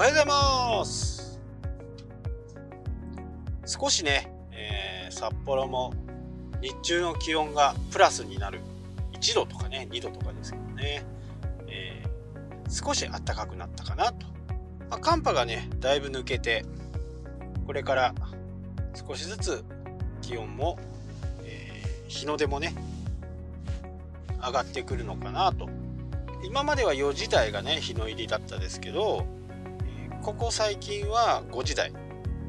おはようございます。少しね、えー、札幌も日中の気温がプラスになる。1度とかね2度とかですけどね、えー、少し暖かくなったかなと、まあ、寒波がねだいぶ抜けてこれから少しずつ気温も、えー、日の出もね上がってくるのかなと。今までは4時台がね日の入りだったですけど、ここ最近は5時台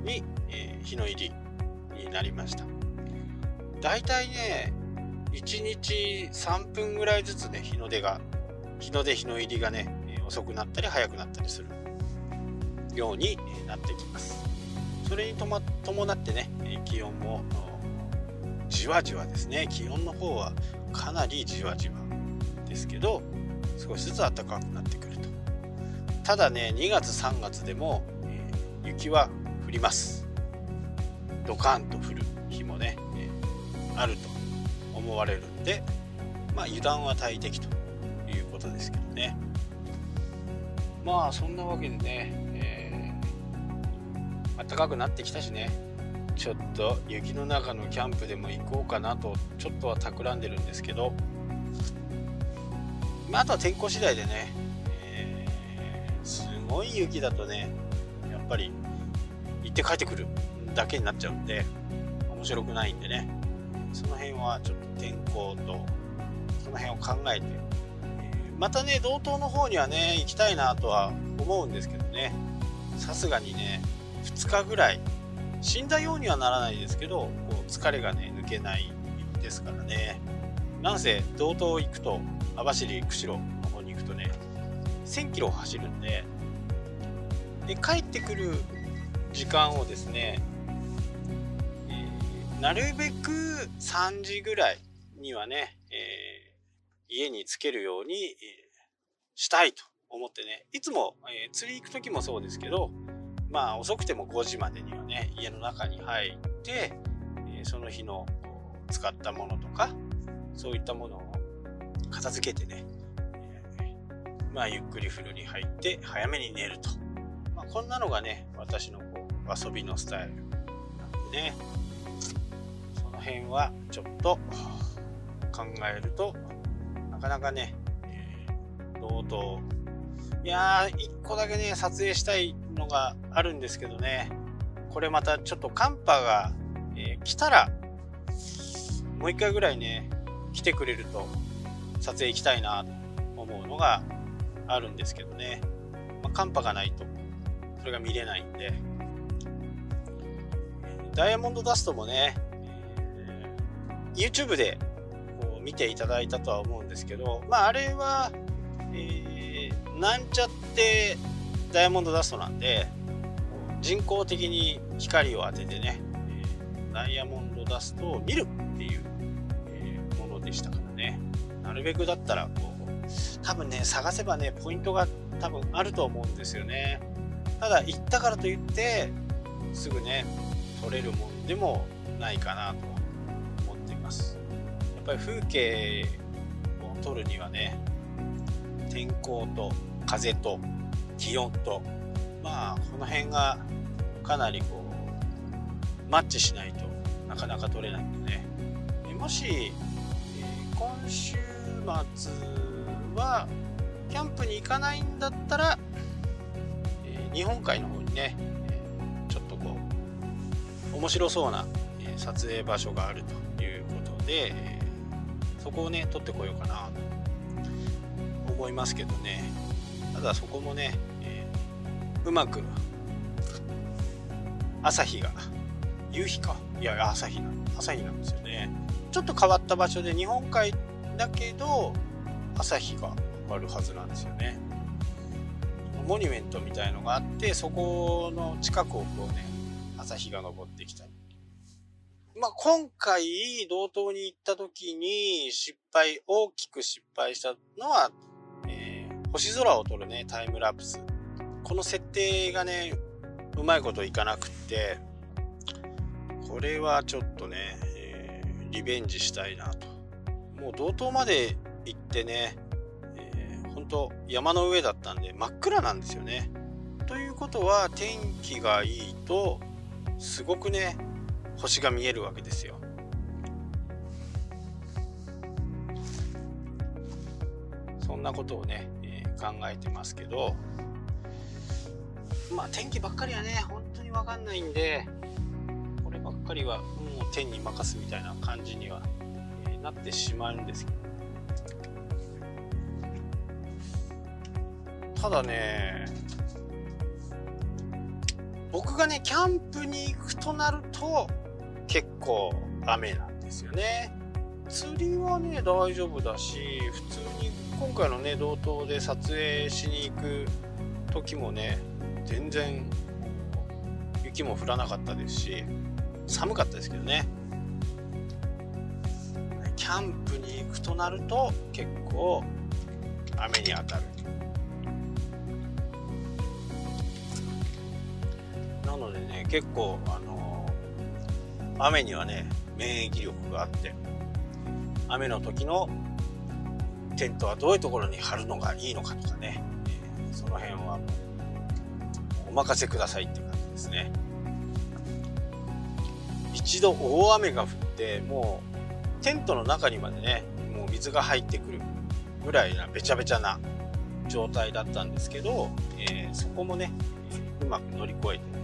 に、え日の入りになりました。だいたいね1日3分ぐらいずつね日の出が日の出日の入りがね遅くなったり早くなったりするようになってきます。それに伴ってね気温もじわじわですね。気温の方はかなりじわじわですけど少しずつ暖かくなってくる。ただね2月3月でも、えー、雪は降ります。ドカンと降る日もね、えー、あると思われるんでまあ油断は大敵ということですけどね。まあそんなわけでね、えー、暖かくなってきたしね。ちょっと雪の中のキャンプでも行こうかなとちょっとは企んでるんですけど、まあ、あとは天候次第でね、すごい雪だとねやっぱり行って帰ってくるだけになっちゃうんで面白くないんでね。その辺はちょっと天候とその辺を考えて、えー、またね道東の方にはね行きたいなとは思うんですけどね。さすがにね2日ぐらい死んだようにはならないですけどこう疲れがね抜けないですからね。なんせ道東行くと網走釧路1000キロ走るんでで帰ってくる時間をですね、えー、なるべく3時ぐらいにはね、えー、家に着けるように、え、したいと思ってね。いつも、え釣り行く時もそうですけどまあ遅くても5時までにはね家の中に入って、えその日の使ったものとかそういったものを片付けてね、まあゆっくり風呂に入って早めに寝ると、まあ、こんなのがね私のこう遊びのスタイルなんでね。その辺はちょっと考えるとなかなかね、えー、同等。いやー1個だけね撮影したいのがあるんですけどね。これまたちょっと寒波が、えー、来たらもう一回ぐらいね来てくれると撮影行きたいなと思うのがあるんですけどね、まあ、寒波がないとそれが見れないんで。ダイヤモンドダストもね、えー、YouTube でこう見ていただいたとは思うんですけどまああれは、えー、なんちゃってダイヤモンドダストなんで人工的に光を当ててね、ダイヤモンドダストを見るっていう、えものでしたからね。なるべくだったらこう多分ね探せばねポイントが多分あると思うんですよね。ただ行ったからといってすぐね取れるもんでもないかなと思っています。やっぱり風景を撮るにはね天候と風と気温とまあこの辺がかなりこうマッチしないとなかなか取れないんでね。もし、えー、今週末はキャンプに行かないんだったら、えー、日本海の方にね、えー、ちょっとこう面白そうな、え撮影場所があるということで、えそこをね撮ってこようかなと思いますけどね。ただそこもねえうまく朝日が夕日か。いや朝日な朝日なんですよね。ちょっと変わった場所で日本海だけど朝日があるはずなんですよね。モニュメントみたいのがあってそこの近くをこうね朝日が昇ってきたり。まあ、今回道東に行った時に失敗大きく失敗したのは、えー、星空を撮るねタイムラプス。この設定がねうまいこといかなくってこれはちょっとね、えー、リベンジしたいなと。もう道東まで行ってね、えー、本当山の上だったんで真っ暗なんですよねということは天気がいいとすごくね星が見えるわけですよ。そんなことをね、えー、考えてますけどまあ天気ばっかりはね本当に分かんないんでこればっかりはもう天に任すみたいな感じには、えー、なってしまうんですけどただね僕がねキャンプに行くとなると結構雨なんですよね。釣りはね大丈夫だし普通に今回のね道東で撮影しに行く時もね全然雪も降らなかったですし寒かったですけどね。キャンプに行くとなると結構雨に当たる。なのでね結構あの、雨にはね免疫力があって雨の時のテントはどういうところに張るのがいいのかとかね、えー、その辺はお任せくださいって感じですね。一度大雨が降ってもうテントの中にまでねもう水が入ってくるぐらいなべちゃべちゃな状態だったんですけど、えー、そこもねうまく乗り越えて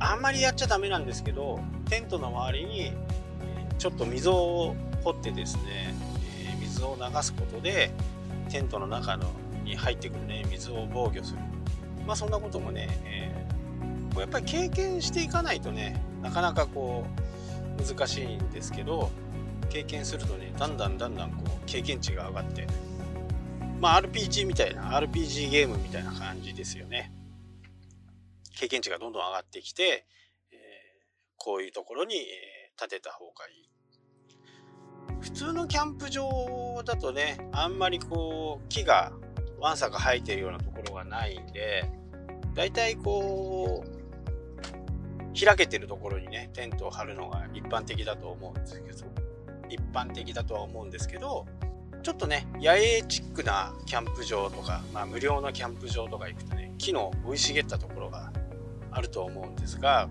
あんまりやっちゃダメなんですけどテントの周りにちょっと溝を掘ってですね水を流すことでテントの中のに入ってくるね水を防御する。まあそんなこともね、えー、やっぱり経験していかないとねなかなかこう難しいんですけど経験するとねだんだんだんだんこう経験値が上がってまあ RPG みたいな RPG ゲームみたいな感じですよね。経験値がどんどん上がってきて、えー、こういうところに、えー、建てた方がいい。普通のキャンプ場だとね、あんまりこう、木がわんさか生えてるようなところがないんで、だいたいこう、開けてるところにね、テントを張るのが一般的だと思うんですけど、一般的だとは思うんですけど、ちょっとね、野営チックなキャンプ場とか、まあ無料のキャンプ場とか行くとね、木の生い茂ったところがあると思うんですが、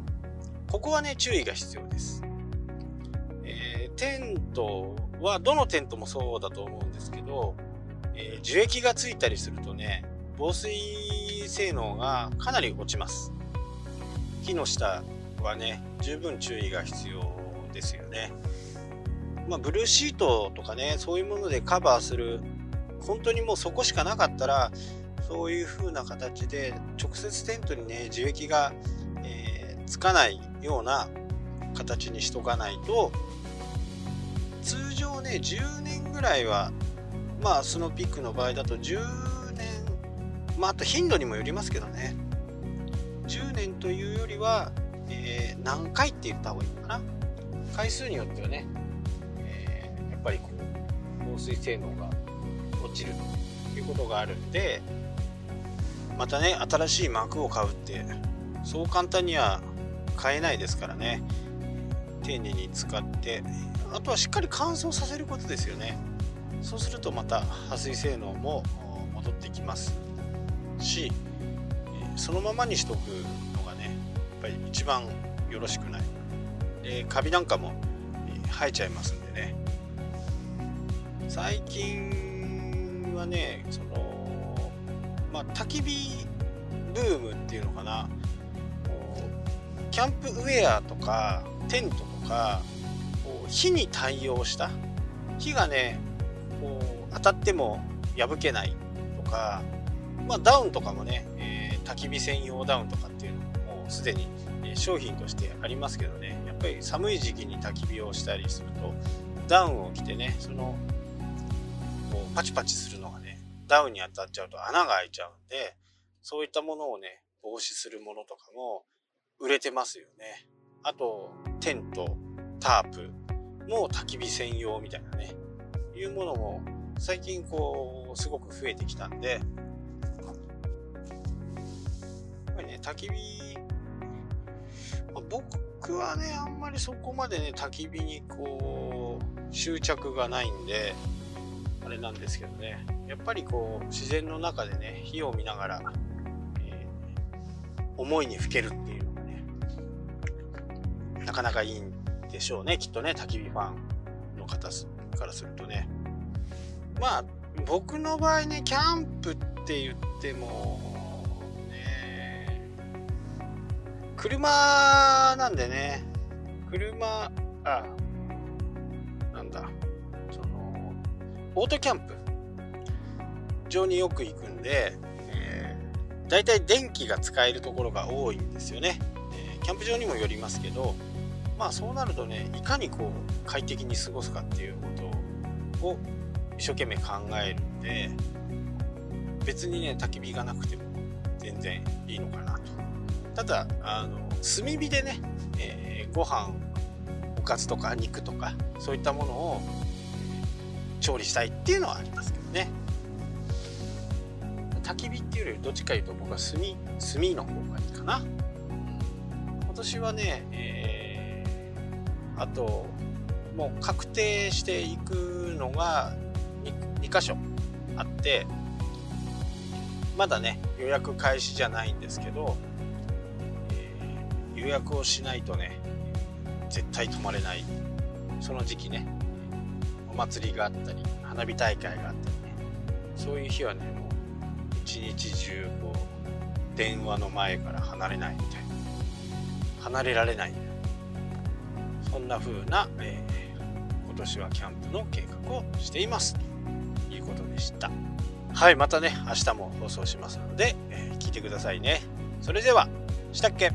ここはね、注意が必要です。えー、テントは、どのテントもそうだと思うんですけど、えー、樹液がついたりするとね、防水性能がかなり落ちます。木の下はね、十分注意が必要ですよね。まあ、ブルーシートとかね、そういうものでカバーする、本当にもうそこしかなかったら、そういう風な形で直接テントにね樹液が、えー、つかないような形にしとかないと通常ね10年ぐらいはまあスノーピックの場合だと10年まああと頻度にもよりますけどね。10年というよりは、えー、何回って言った方がいいのかな。回数によってはね、えー、やっぱりこう防水性能が落ちるということがあるんでまたね新しい幕を買うってそう簡単には買えないですからね。丁寧に使ってあとはしっかり乾燥させることですよね。そうするとまた撥水性能も戻ってきますしそのままにしとくのがねやっぱり一番よろしくない。でカビなんかも生えちゃいますんでね。最近はねそのまあ、焚き火ブームっていうのかな。キャンプウェアとかテントとか火に対応した。火がねこう当たっても破けないとか、まあ、ダウンとかもね、えー、焚き火専用ダウンとかっていうのももうすでに商品としてありますけどね。やっぱり寒い時期に焚き火をしたりするとダウンを着てねそのこうパチパチするのダウンに当たっちゃうと穴が開いちゃうんで、そういったものをね、防止するものとかも売れてますよね。あと、テント、タープも焚き火専用みたいなね、いうものも最近こう、すごく増えてきたんで、やっぱりね、焚き火、まあ、僕はね、あんまりそこまでね、焚き火にこう、執着がないんで、あれなんですけどねやっぱりこう自然の中でね火を見ながら、えー、思いにふけるっていうのがね、なかなかいいんでしょうね、きっとね、焚き火ファンの方からするとね。まあ、僕の場合ね、キャンプって言っても、ね、車なんでね、車、あ、なんだ、その、オートキャンプ場によく行くんで、えー、大体電気が使えるところが多いんですよね。えー、キャンプ場にもよりますけど、まあそうなるとね、いかにこう快適に過ごすかっていうことを一生懸命考えるんで、別にね、焚き火がなくても全然いいのかなと。ただ、あの、炭火でね、えー、ご飯、おかずとか肉とか、そういったものを調理したいっていうのはありますけどね。焚き火っていうよりどっちかいうと僕は炭炭の方がいいかな。今年はね、えー、あともう確定していくのが 2, 2箇所あってまだね予約開始じゃないんですけど、えー、予約をしないとね絶対泊まれない。その時期ねお祭りがあったり花火大会があったりね。そういう日はね一日中こう電話の前から離れないみたい。な離れられない。そんな風な、えー、今年はキャンプの計画をしていますということでした。はいまたね明日も放送しますので、えー、聞いてくださいね。それではしたっけ？